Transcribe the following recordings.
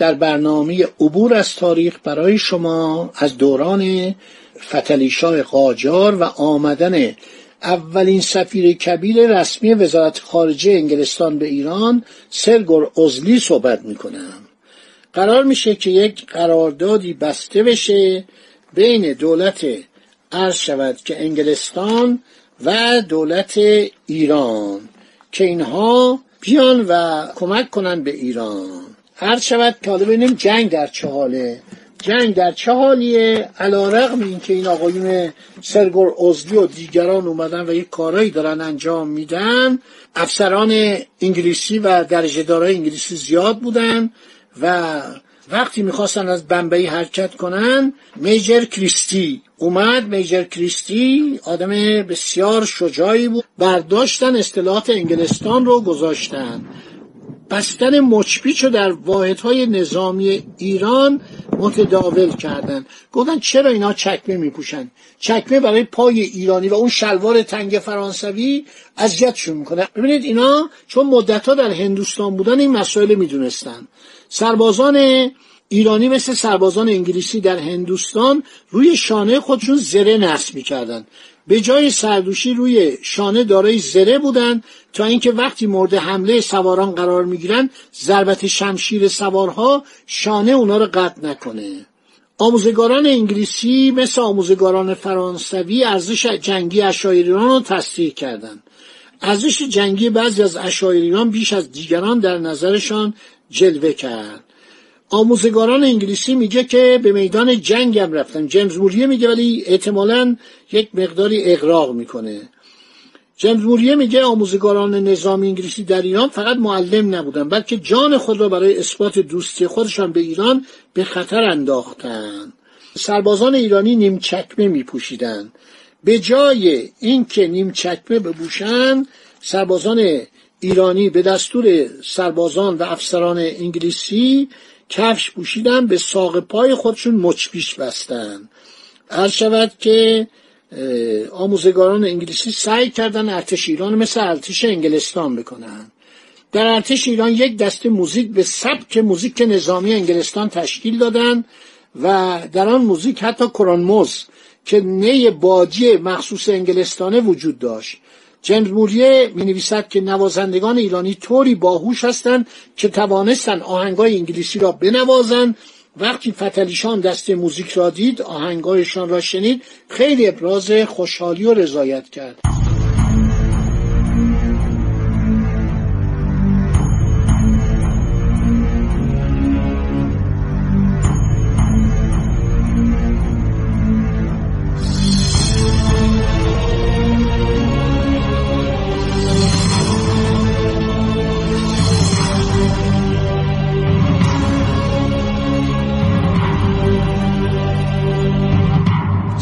در برنامه عبور از تاریخ برای شما از دوران فتلیشاه قاجار و آمدن اولین سفیر کبیر رسمی وزارت خارجه انگلستان به ایران سرگور ازلی صحبت می‌کنم. قرار میشه که یک قراردادی بسته بشه بین دولت عرض شود که انگلستان و دولت ایران که اینها بیان و کمک کنن به ایران. عرض شود که حالا ببینیم جنگ در چه حاله جنگ در چه حالیه علا رقم این که این آقایون سرگور ازلی و دیگران اومدن و یک کارایی دارن انجام میدن افسران انگلیسی و درجه دارای انگلیسی زیاد بودن و وقتی می‌خواستن از بمبئی حرکت کنن میجر کریستی اومد. میجر کریستی آدم بسیار شجاعی بود. برداشتن اصطلاحات انگلستان رو گذاشتن. بستن مچپیچ رو در واحدهای نظامی ایران متداول کردن. گفتن چرا اینا چکمه میپوشن؟ چکمه برای پای ایرانی و اون شلوار تنگ فرانسوی اذیتشون می‌کنه. ببینید اینا چون مدتها در هندوستان بودن این مسائل می‌دونستن. سربازان ایرانی مثل سربازان انگلیسی در هندوستان روی شانه خودشون زره نصب می‌کردن. به جای سردوشی روی شانه دارای زره بودن تا اینکه وقتی مورد حمله سواران قرار می‌گیرن ضربت شمشیر سوارها شانه اونا رو قطع نکنه. آموزگاران انگلیسی مثل آموزگاران فرانسوی ارزش جنگی اشایریان رو تصدیق کردند ارزش جنگی بعضی از اشایریان بیش از دیگران در نظرشان جلوه کرد. آموزگاران انگلیسی میگه که به میدان جنگ هم رفتن. جیمز موریه میگه ولی احتمالا یک مقداری اغراق می‌کنه. جیمز موریه میگه آموزگاران نظام انگلیسی در ایران فقط معلم نبودن بلکه جان خود را برای اثبات دوستی خودشان به ایران به خطر انداختن. سربازان ایرانی نیم چکمه میپوشیدن. به جای اینکه نیم چکمه بپوشن سربازان ایرانی به دستور سربازان و افسران انگلیسی کفش پوشیدن به ساق پای خودشون مچپیش بستن. عرض شود که آموزگاران انگلیسی سعی کردن ارتش ایران مثل ارتش انگلستان بکنن. در ارتش ایران یک دسته موزیک به سبک موزیک نظامی انگلستان تشکیل دادن و در آن موزیک حتی کرانموز که نی باجی مخصوص انگلستانه وجود داشت. جیمز موریه می نویسد که نوازندگان ایرانی طوری باهوش هستند که توانستند آهنگای انگلیسی را بنوازند. وقتی فتلیشان دست موزیک را دید آهنگایشان را شنید خیلی ابراز خوشحالی و رضایت کرد.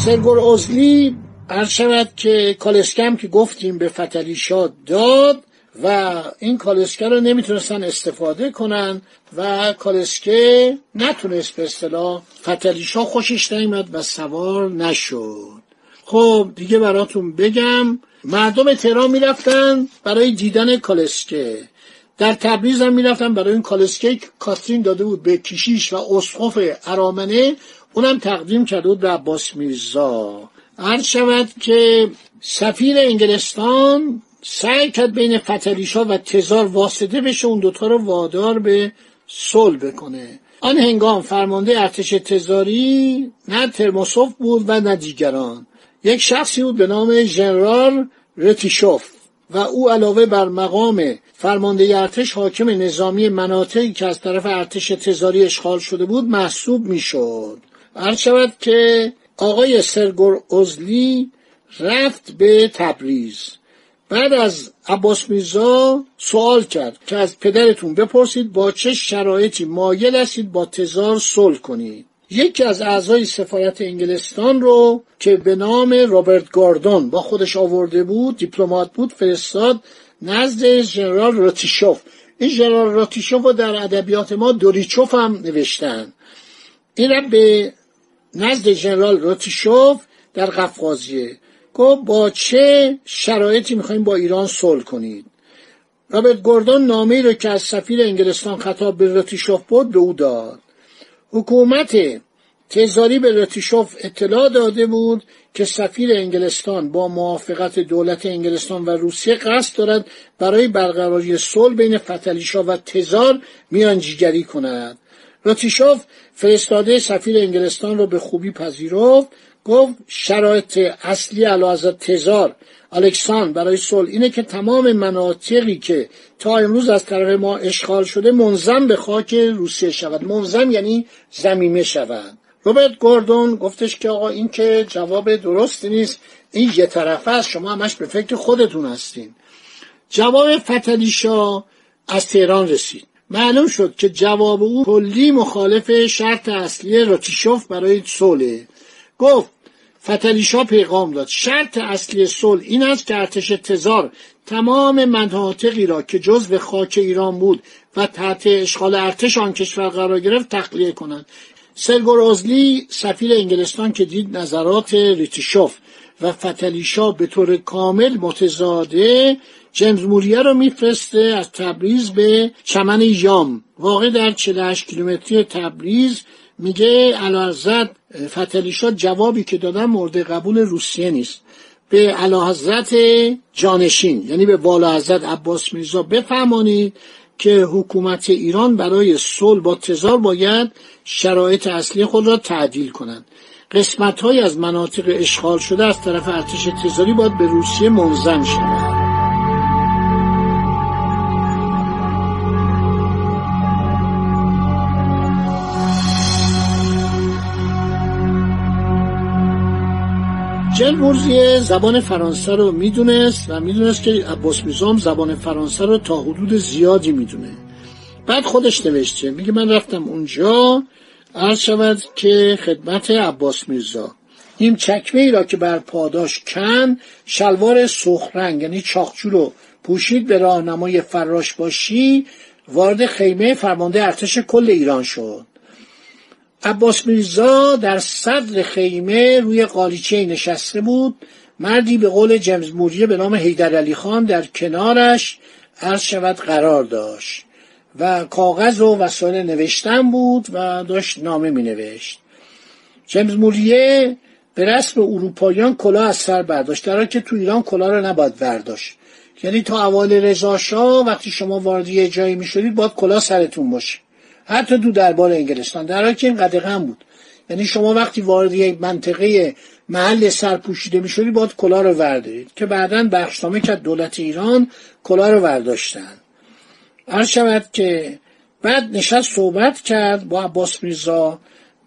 سرگور ازلی عرض شود که کالسکم که گفتیم به فتلیشا داد و این کالسکه رو نمی‌تونستن استفاده کنن و کالسکه نتونست به اصطلاح فتلیشا خوشش نیامد و سوار نشد. خب دیگه براتون بگم مردم تهران می‌رفتن برای دیدن کالسکه. در تبریز هم می‌رفتن برای این کالسکه کاترین داده بود به کشیش و اسقف ارامنه اونم تقدیم کرده بود به عباس میرزا. عرض شود که سفیر انگلستان سعی کرد بین فتلیشا و تزار واسطه بشه اون دوتا رو وادار به صلح بکنه. آن هنگام فرمانده ارتش تزاری نه ترماسوف بود و نه دیگران. یک شخصی بود به نام ژنرال رتیشوف و او علاوه بر مقام فرمانده ارتش حاکم نظامی مناطقی که از طرف ارتش تزاری اشغال شده بود محسوب می‌شد. عرض شود که آقای سرگور ازلی رفت به تبریز. بعد از عباس میرزا سوال کرد که از پدرتون بپرسید با چه شرایطی مایل هستید با تزار صلح کنید. یکی از اعضای سفارت انگلستان رو که به نام رابرت گاردون با خودش آورده بود دیپلمات بود فرستاد نزد ژنرال راتیشوف. این ژنرال راتیشوف رو در ادبیات ما دوریچوف هم نوشتن. این به نزد ژنرال راتیشوف در قفقازیه. گفت با چه شرایطی می‌خوایم با ایران صلح کنید؟ رابرت گوردون نامه رو که از سفیر انگلستان خطاب به راتیشوف بود به او داد. حکومت تزاری به راتیشوف اطلاع داده بود که سفیر انگلستان با موافقت دولت انگلستان و روسیه قصد دارد برای برقراری صلح بین فتلیشا و تزار میانجیگری کند. راتیشوف فرستاده سفیر انگلستان را به خوبی پذیرفت گفت شرایط اصلی علاوه تزار الکسان برای صلح اینه که تمام مناطقی که تا امروز از طرف ما اشغال شده منظم به خاک روسیه شود. منظم یعنی زمینه شود. روبرت گوردون گفتش که آقا این که جواب درستی نیست این یه طرفه است شما همش به فکر خودتون هستین. جواب فتلیشا از تهران رسید. معلوم شد که جواب او کلی مخالف شرط اصلی راتیشوف برای صلح گفت فتلیشا پیغام داد. شرط اصلی صلح این است که ارتش تزار تمام مناطقی را که جزو خاک ایران بود و تحت اشغال ارتش آن کشور قرار گرفت تخلیه کنند. سرگور ازلی سفیر انگلستان که دید نظرات ریتیشوف و فتلیشا به طور کامل متضاده جیمز موریه رو میفرسته از تبریز به چمن یام واقع در 48 کیلومتری تبریز میگه علاحضرت فتلیشا جوابی که دادن مورد قبول روسیه نیست. به علاحضرت جانشین یعنی به والا حضرت عباس میرزا بفهمانید که حکومت ایران برای صلح با تزار باید شرایط اصلی خود را تعدیل کنند. قسمت های از مناطق اشغال شده از طرف ارتش تزاری باید به روسیه منظم شود. جن زبان فرانسه رو می‌دونست و می‌دونست که عباس میزام زبان فرانسه رو تا حدود زیادی می‌دونه. بعد خودش نوشته میگه من رفتم اونجا عرض شود که خدمت عباس میرزا. این چکمه ای را که بر پاداش کن شلوار سخرنگ یعنی چاخچو رو پوشید به راهنمای فراش باشی وارد خیمه فرمانده ارتش کل ایران شد. عباس میرزا در صدر خیمه روی قالیچه نشسته بود. مردی به قول جمز موریه به نام حیدر علی خان در کنارش عرض شود قرار داشت. و کاغذ و وسایل نوشتن بود و داشت نامه می نوشت جمز موریه به رسم اروپاییان کلاه از سر برداشت در که تو ایران کلاه را نباید برداشت. یعنی تا اول رضا وقتی شما وارد یه جایی می شدید باید کلاه سرتون باشه. حتی دو دربار انگلستان. در حالی که این قدغن بود. یعنی شما وقتی وارد یک منطقه محل سرپوشیده می شدید باید کلاه رو وردارید. که بعدا بخشنامه که دولت ایران کلاه رو ورداشتن. هر شود که بعد نشست صحبت کرد با عباس میرزا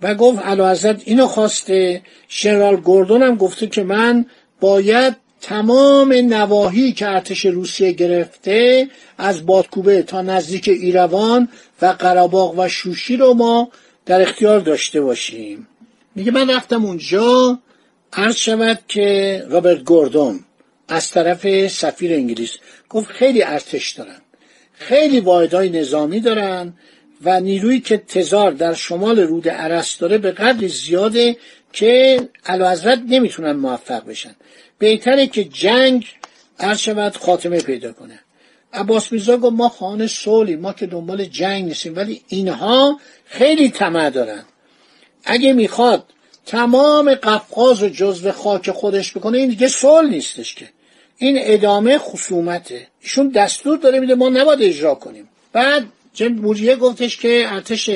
و گفت حضرت اینو خواسته. شنرال گوردون هم گفته که من باید تمام نواحی که ارتش روسیه گرفته از بادکوبه تا نزدیک ایروان و قراباغ و شوشی رو ما در اختیار داشته باشیم. میگه من رفتم اونجا. عرض شود که رابرت گوردون از طرف سفیر انگلیس گفت خیلی ارتش دارن خیلی واحدهای نظامی دارن و نیرویی که تزار در شمال رود عرس داره به قدری زیاده که علاوزرد نمی‌تونن موفق بشن. بهتره که جنگ هر شود خاتمه پیدا کنه. عباس میرزا گفت ما خانه صلحی ما که دنبال جنگ نیستیم ولی اینها خیلی طمع دارن. اگه می‌خواد تمام قفقاز و جزو خاک خودش بکنه این دیگه صلح نیستش که. این ادامه خصومته. ایشون دستور داره میده ما نباید اجرا کنیم. بعد جن موریه گفتش که ارتش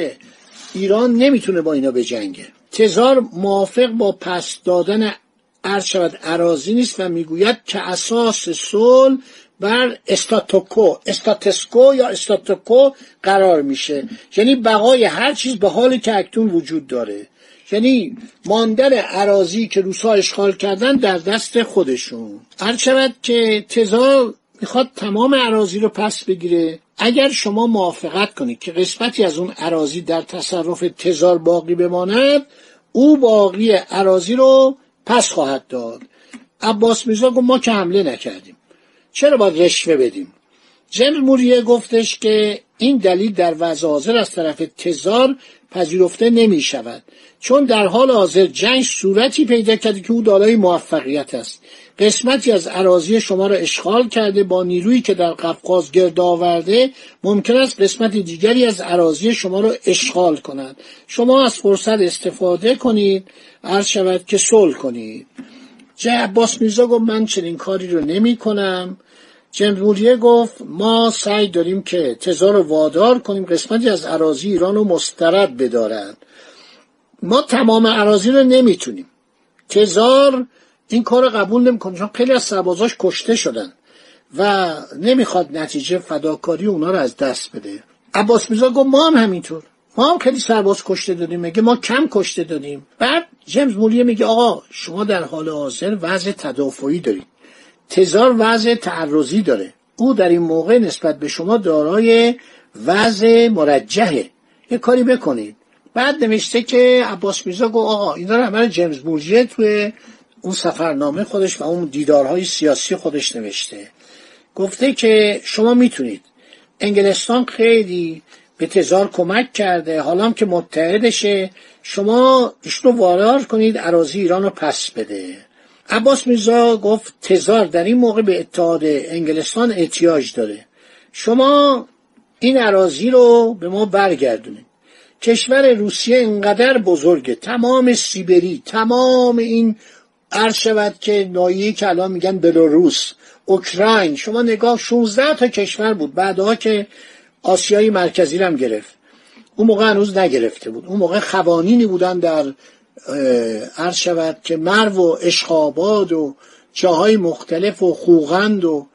ایران نمی‌تونه با اینا بجنگه. تزار موافق با پس دادن عرض شود عراضی نیست و می‌گوید که اساس صلح بر استاتوکو استاتسکو یا استاتوکو قرار میشه. یعنی بقای هر چیز به حالی که اکنون وجود داره. یعنی ماندن عراضی که روسا اشغال کردن در دست خودشون. هر شود که تزار می‌خواد تمام عراضی رو پس بگیره اگر شما موافقت کنید که قسمتی از اون عراضی در تصرف تزار باقی بماند او باقی عراضی رو پس خواهد داد. عباس میرزا گفت ما که حمله نکردیم. چرا باید رشوه بدیم؟ جنرال موریه گفتش که این دلیل در وضع حاضر از طرف تزار پذیرفته نمی شود چون در حال حاضر جنگ صورتی پیدا کرده که او دارای موفقیت است. قسمتی از عراضی شما را اشغال کرده با نیرویی که در قفقاز گرد آورده ممکن است قسمت دیگری از عراضی شما را اشغال کند. شما از فرصت استفاده کنید عرض شود که صلح کنید. جه عباس میرزا گفت من چنین کاری رو نمی کنم. جمهوریه گفت ما سعی داریم که تزار وادار کنیم قسمتی از عراضی ایران رو مسترد بدارند ما تمام عراضی رو نمی‌تونیم. تزار این کار قبول نمی‌کنه چون خیلی از سربازاش کشته شدن و نمی‌خواد نتیجه فداکاری اونا رو از دست بده. عباس میرزا گفت ما هم همینطور. ما هم خیلی سرباز کشته دادیم میگه ما کم کشته دادیم بعد جیمز مولیه میگه آقا شما در حال حاضر وضع تدافعی دارید. تزار وضع تعرضی داره. او در این موقع نسبت به شما دارای وضع مرجحه. یه کاری بکنید. بعد نوشته که عباس میرزا گفت آقا اینا رو همه جیمز بورژیه توی اون سفرنامه خودش و اون دیدارهای سیاسی خودش نوشته. گفته که شما می‌تونید. انگلستان خیلی به تزار کمک کرده حالا که متحدشه شما ایشونو وارار کنید عراضی ایران رو پس بده. عباس میرزا گفت تزار در این موقع به اتحاد انگلستان احتیاج داره. شما این عراضی رو به ما برگردونید. کشور روسیه اینقدر بزرگه. تمام سیبری تمام این عرض شود که نایه که الان میگن بلاروس اوکراین. شما نگاه 16 تا کشور بود. بعدها که آسیای مرکزی هم گرفت. اون موقع هنوز نگرفته بود. اون موقع خوانینی بودن در عرض شود که مرو و اشخاباد و جاهای مختلف و خوغند و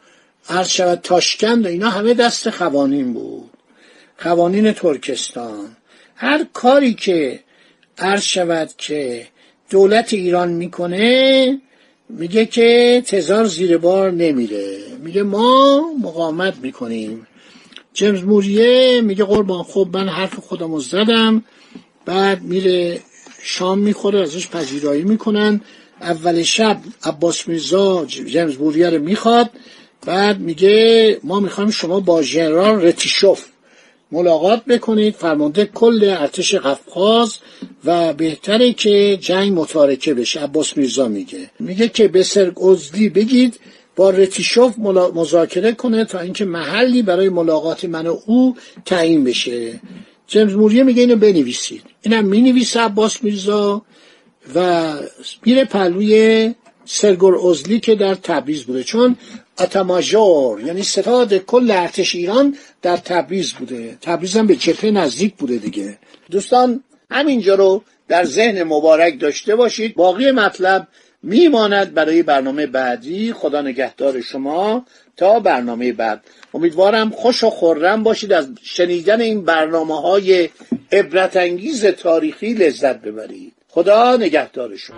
عرض شود تاشکند و اینا همه دست خوانین بود. خوانین ترکستان. هر کاری که عرض شود که دولت ایران می‌کنه میگه که تزار زیر بار نمیره. میگه ما مقاومت می‌کنیم. جیمز موریه میگه قربان خب من حرف خودم زدم بعد میره شام می‌خوره ازش پذیرایی می‌کنن. اول شب عباس میرزا جیمز رو می‌خواد بعد میگه ما می‌خوایم شما با ژنرال رتیشوف ملاقات بکنید. فرمانده کل ارتش قفقاز و بهتره که جنگ متارکه بشه عباس میرزا میگه. میگه که به سرگزلی بگید با رتیشوف مذاکره کنه تا اینکه محلی برای ملاقات من و او تعیین بشه. جیمز موریه میگه اینو بنویسید. اینم می‌نویسه عباس میرزا و میره پلوی سرگور ازلی که در تبریز بوده. چون اتماژور یعنی ستاد کل ارتش ایران در تبریز بوده. تبریز هم به چپه نزدیک بوده دیگه. دوستان همینجا رو در ذهن مبارک داشته باشید. باقی مطلب میماند برای برنامه بعدی. خدا نگهدار شما. تا برنامه بعد. امیدوارم خوش و خورم باشید از شنیدن این برنامه های عبرت انگیز تاریخی لذت ببرید. خدا نگهدار شما.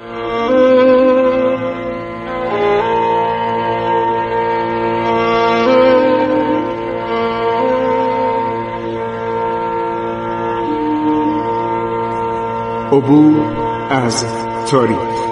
عبور از تاریخ.